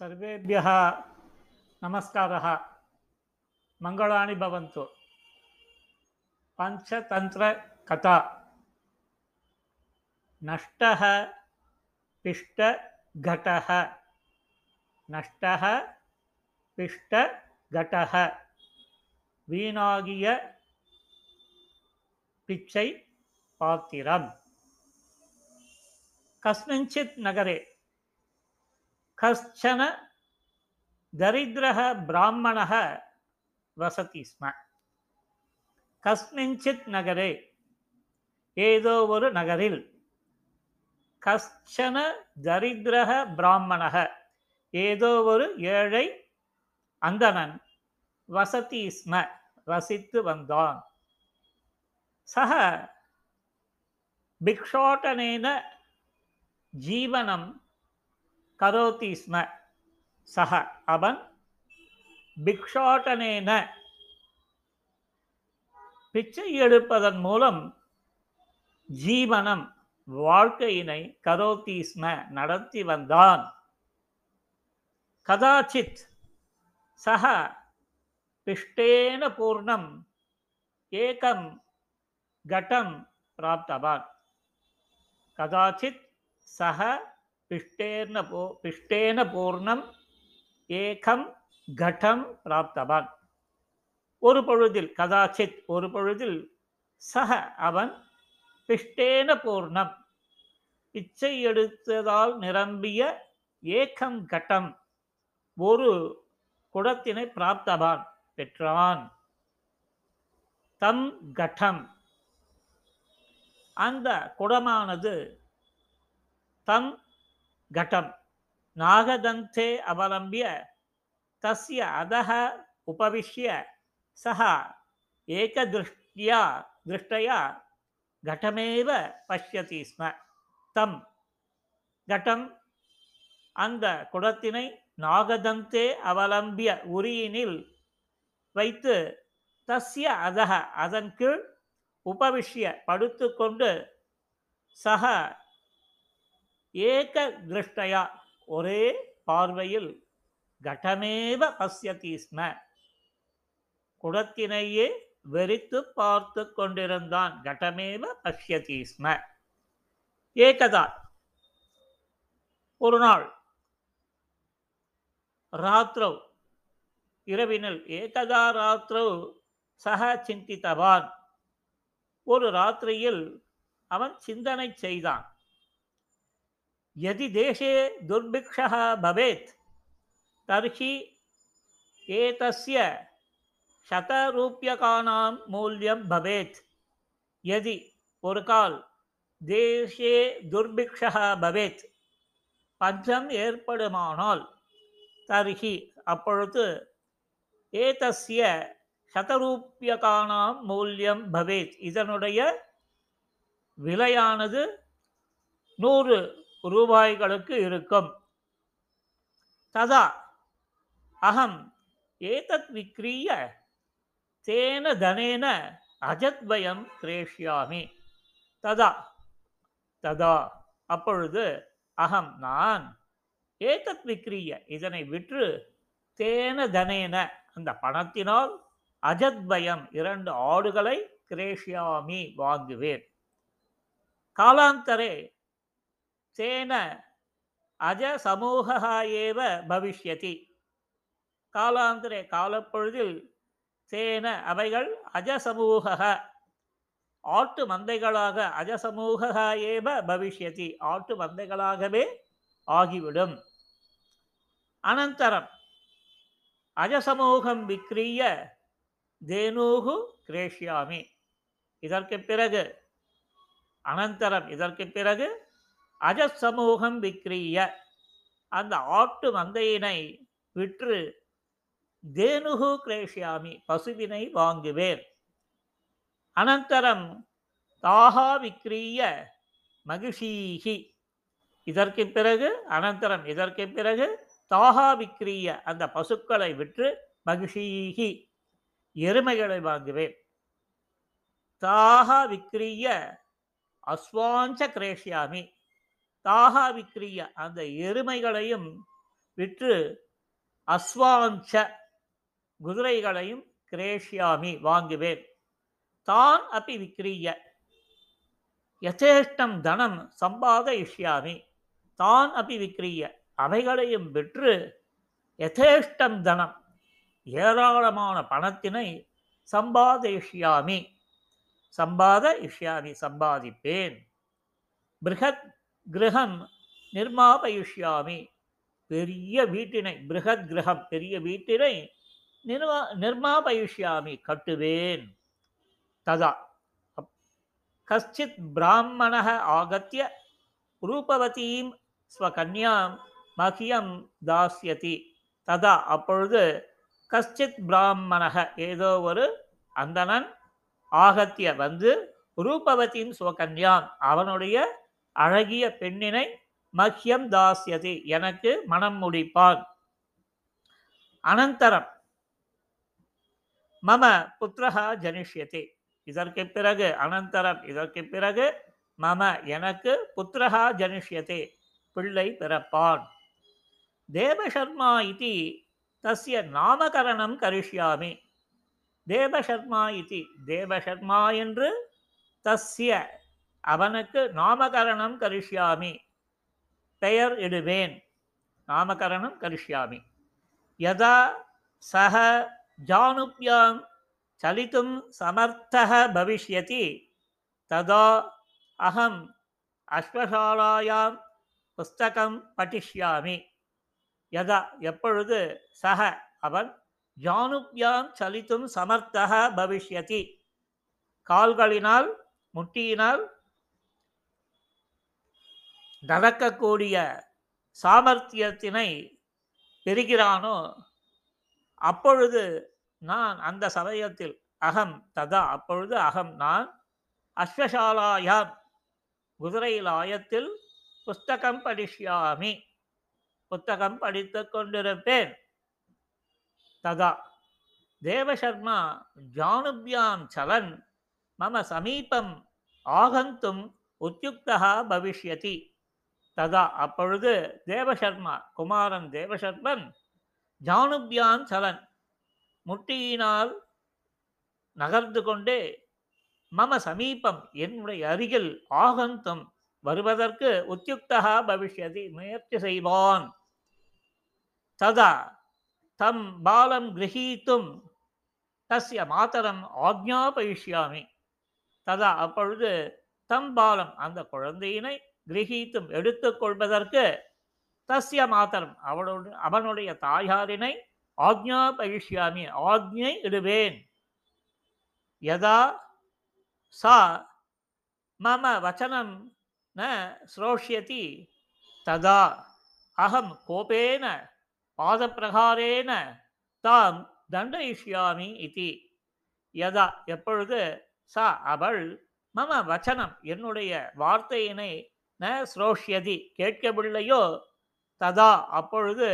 सर्वेभ्यः नमस्कारः मङ्गलानि भवन्तु पञ्चतन्त्रकथा नष्टः पिष्टघटः नष्टः पिष्टघटः வீணாகிய பிச்சை பாத்திரம் கஸ்மிஞ்சித் நகரே கஷ்டன தரித்திரக பிராமணக வசதி ஸ்ம கஸ்மிஞ்சித் நகரே ஏதோ ஒரு நகரில் கஷ்டன தரித்திரக பிராமணக ஏதோ ஒரு ஏழை அந்தணன் வசதி ஸ்ம வசித்து வந்தான் சக பிக்ஷோட்டனேன ஜீவனம் கரோதி ஸ்ம சக அவன் பிக்ஷாட்டனேன பிச்சை எடுப்பதன் மூலம் ஜீவனம் வாழ்க்கையினை கரோதி ஸ்ம நடத்தி வந்தான். கதாச்சித் சக பிஷ்டேன பூர்ணம் ஏகம் கட்டம் பிராப்தவான். கதாச்சித் சக பிஷ்டேன போ பிஷ்டேன பூர்ணம் ஏகம் கடம் பிராப்தவான் ஒரு பொழுதில் கதாச்சித் ஒரு பொழுதில் சக அவன் பிஷ்டேன பூர்ணம் பிச்சை எடுத்ததால் நிரம்பிய ஏகம் கட்டம் ஒரு குடத்தினை பிராப்தவான் பெற்றான். தம் கட்டம். அந்த குடமானது தம் घटं नागदन्ते अवलम्ब्य तस्य अधः उपविश्य सः एकदृष्ट्या दृष्टया घटमेव पश्यति स्म तं घटम् அந்த குடத்தினை நாகதந்தே அவலம்பிய உரியினில் வைத்து தஸ்ய அதக அதன் கீழ் உபவிஷ்ய படுத்துக்கொண்டு சக ஏக திருஷ்டையா ஒரே பார்வையில் கடமேவ பசியதி ஸ்ம. குடத்தினையே வெறித்து பார்த்து கொண்டிருந்தான் கடமேவ பசியதி ஸ்ம. ஏகதா. ஒரு நாள் ராத்திரவு இரவினில் ஏகதா ராத்திரவு சக சிந்தித்தவான். ஒரு ராத்திரியில் அவன் சிந்தனை செய்தான். यदि देशे दुर्भिक्षः भवेत् तर्हि एतस्य शतरूप्यकाणां मूल्यं भवेत् यदि ஒரு கால் தேசே துர்பிக்ஷா பவேத் பஞ்சம் ஏற்படுமானால் தர்ஹி அப்பொழுது ஏதஸ்ய சதரூப்பியகானாம் மூல்யம் பவேத் இதனுடைய விலையானது நூறு ரூபாய்களுக்கு இருக்கும். ததா அகம் ஏதத் விக்ரீய தேன தனேன அஜத்வயம் கிரேஷ்யாமி. ததா ததா அப்பொழுது அகம் நான் ஏதத் விக்ரீய இதனை விற்று தேன தனேன அந்த பணத்தினால் அஜத்வயம் இரண்டு ஆடுகளை கிரேஷ்யாமி வாங்குவேன். காலாந்தரே तेन அஜசமூகா ஏவ பவிஷ்யதி. காலாந்திரே காலப்பொழுதில் தேன அவைகள் அஜசமூக ஆட்டு மந்தைகளாக அஜசமூக ஏவ பவிஷ்யதி. ஆட்டு மந்தைகளாகவே ஆகிவிடும். அனந்தரம். அஜசமூகம் விக்ரிய தேனூகு கிரேஷியாமி. இதற்கு பிறகு அனந்தரம் இதற்கு பிறகு அஜசமூகம் விக்ரிய. அந்த ஆட்டு மந்தையினை விற்று தேனுகு கிரேஷியாமி பசுவினை வாங்குவேன். அனந்தரம் தாகா விக்ரிய மகிஷீகி. இதற்கு பிறகு அனந்தரம் இதற்கு பிறகு தாகா விக்ரிய அந்த பசுக்களை விற்று மகிஷீகி எருமைகளை வாங்குவேன். தாகா விக்ரிய அஸ்வாஞ்ச கிரேஷியாமி தாகா விக்ரிய அந்த எருமைகளையும் விற்று அஸ்வாஞ்ச குதிரைகளையும் கிரேஷியாமி வாங்குவேன். தான் அப்பி விக்ரிய யசேஷ்டம் தனம் சம்பாதயிஷ்யாமி தான் அப்பி விக்ரிய அவைகளையும் விற்று யதேஷ்டம் தனம் ஏராளமான பணத்தினை சம்பாதயிஷ்யாமி சம்பாதயிஷ்யாமி சம்பாதிப்பேன். பிருகத் கிரகம் நிர்மாபயிஷ்யாமி. பெரிய வீட்டினை பிருகத் கிரகம் பெரிய வீட்டினை நிர்மா நிர்மாபயிஷ்யாமி கட்டுவேன். ததா. கஷ்டித் பிராமணக ஆகத்திய ரூபவதீம் ஸ்வகன்யாம் மகியம் தாஸ்யதி. ததா. அப்பொழுது கஷ்டித் பிராமணக ஏதோ ஒரு அந்தணன் ஆகத்திய வந்து ரூபவதியின் சுவகன்யாம் அவனுடைய அழகிய பெண்ணினை மஹ்யம் தாசியதி எனக்கு மனம் முடிப்பான். அனந்தரம். மம புத்திரஹா ஜனிஷ்யதி. இதற்கு பிறகு அனந்தரம். இதற்கு பிறகு மம. எனக்கு புத்திரஹா ஜனிஷ்யதே. பிள்ளை பிறப்பான். தேவசர்மா இது தஸ்ய நாமகரணம் கரிஷ்யாமி. தேவசர்மா இது. தேவசர்மா என்று தஸ்ய அவனுக்கு நாமகரணம் கரிஷ்யாமி. பெயர் இடுவேன். நாமகரணம் கரிஷ்யாமி. யதா சக ஜானுப்யாம் சலித்தும் சமர்த்தக பவிஷ்யதி. ததா அகம் அஸ்வசாலாயாம் புஸ்தகம் படிஷ்யாமி யதா எப்பொழுது சக அவன் ஜானுப்யாம் சலித்தும் சமர்த்தக பவிஷ்யதி. கால்களினால் முட்டியினால் நடக்கக்கூடிய சாமர்த்தியத்தினை பெறுகிறானோ அப்பொழுது நான் அந்த சமயத்தில் அகம் ததா அப்பொழுது அகம் நான் அஸ்வசாலாயாம் குதிரையிலாயத்தில் புஸ்தகம் படிஷ்யாமி புத்தகம் படித்து கொண்டிருப்பேன். ததா தேவசர்மா ஜானுபியாம் சலன் மம சமீபம் ஆகந்தும் உத்யுக்தா பவிஷ்யதி. ததா. அப்பொழுது தேவசர்மா குமாரன் தேவசர்மன் ஜானுபியான் சலன் முட்டியினால் நகர்ந்து கொண்டே மம சமீபம் என்னுடைய அருகில் ஆகந்தம் வருவதற்கு உத்யுக்தா பவிஷ்யதி முயற்சி செய்வான். ததா. தம் பாலம் கிரகீத்தும் தஸ்ய மாதரம் ஆக்ஞாபயிஷ்யாமி ததா. அப்பொழுது தம் பாலம் அந்த குழந்தையினை கிரகித்தும் எடுத்துக்கொள்வதற்கு தஸ்ய மாதரம். அவளோடு அவனுடைய தாயாரினை ஆக்ஞா ஆக்ஞாபயிஷ்யாமி ஆக்ஞை இடுவேன். யதா சா மம வச்சனம் ந ஸ்ரோஷ்யதி ததா. அகம் கோபேன பாதப்பிரகாரேன தாம் தண்டயிஷ்யாமி இதி யதா எப்பொழுது சா அவள் மம வச்சனம் என்னுடைய வார்த்தையினை ந ஸ்ரோஷ்யதி. கேட்கவில்லையோ? ததா. அப்பொழுது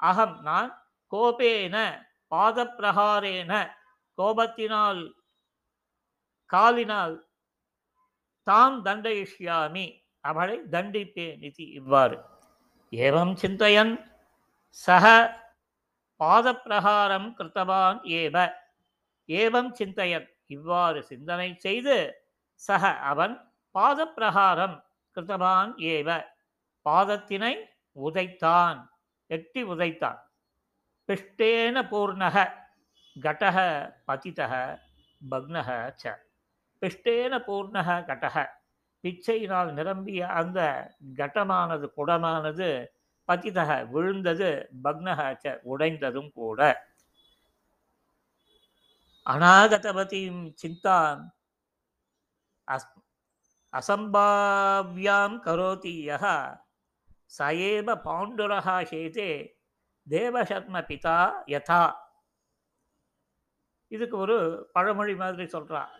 அகம் நான் கோபேன பாதப்பிரகாரேன கோபத்தினால் காலினால் தாம் தண்டயிஷ்யாமி அவளை தண்டிப்பேன் இது இவ்வாறு. ஏவம் சிந்தையன் சக பாதப்பிரகாரம் கிருத்தவான் ஏவ. ஏவம் சிந்தையன். இவ்வாறு சிந்தனை செய்து சக அவன் பாதப்பிரகாரம் கிருத்தவான் ஏவ பாதத்தினை உதைத்தான் எட்டி உதைத்தான். பிஷ்டேன பூர்ணக கடக பதிதக பக்னக ச. பிஷ்டேன பூர்ணக கடக பிச்சையினால் நிரம்பிய அந்த கட்டமானது குடமானது பதிதக விழுந்தது பக்னக ச உடைந்ததும் கூட. அநாகதபதியும் சிந்தான் அஸ் அசம்பாவியாம் கரோதி யா சயேவ பாண்டுரஹா சேதே தேவசர்ம பிதா யதா. இதுக்கு ஒரு பழமொழி மாதிரி சொல்கிறான்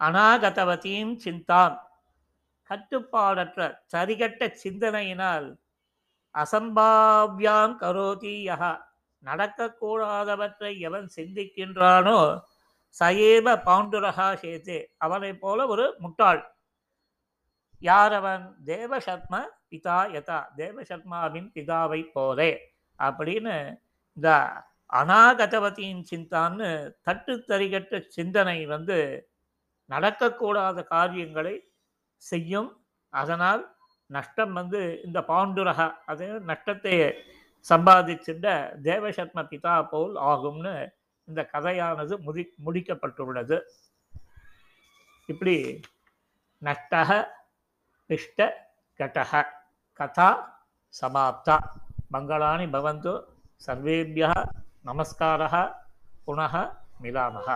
அநாகதவதியும் சிந்தாம். கட்டுப்பாடற்ற சரிகட்ட சிந்தனையினால் அசம்பாவியாம் கரோதி யா நடக்கக்கூடாதவற்றை எவன் சிந்திக்கின்றானோ சயேவ பாண்டுரகா சேத்து அவனைப் போல ஒரு முட்டாள். யார் அவன் தேவசத்ம பிதா யதா. தேவசத்மாவின் பிதாவை போலே. அப்படின்னு இந்த அநாகதவதியின் சிந்தான்னு தட்டுத்தறிகட்ட சிந்தனை வந்து நடக்கக்கூடாத காரியங்களை செய்யும். அதனால் நஷ்டம் வந்து இந்த பாண்டுரக அது நஷ்டத்தை சம்பாதிச்சிருந்த தேவசர்ம பிதா போல் ஆகும்னு இந்த கதையானது முடி முடிக்கப்பட்டுள்ளது. இப்படி நஷ்டக पिष्टघटः कथा समाप्ता मङ्गलानि भवन्तु सर्वेभ्यः नमस्कारः पुनः मिलामः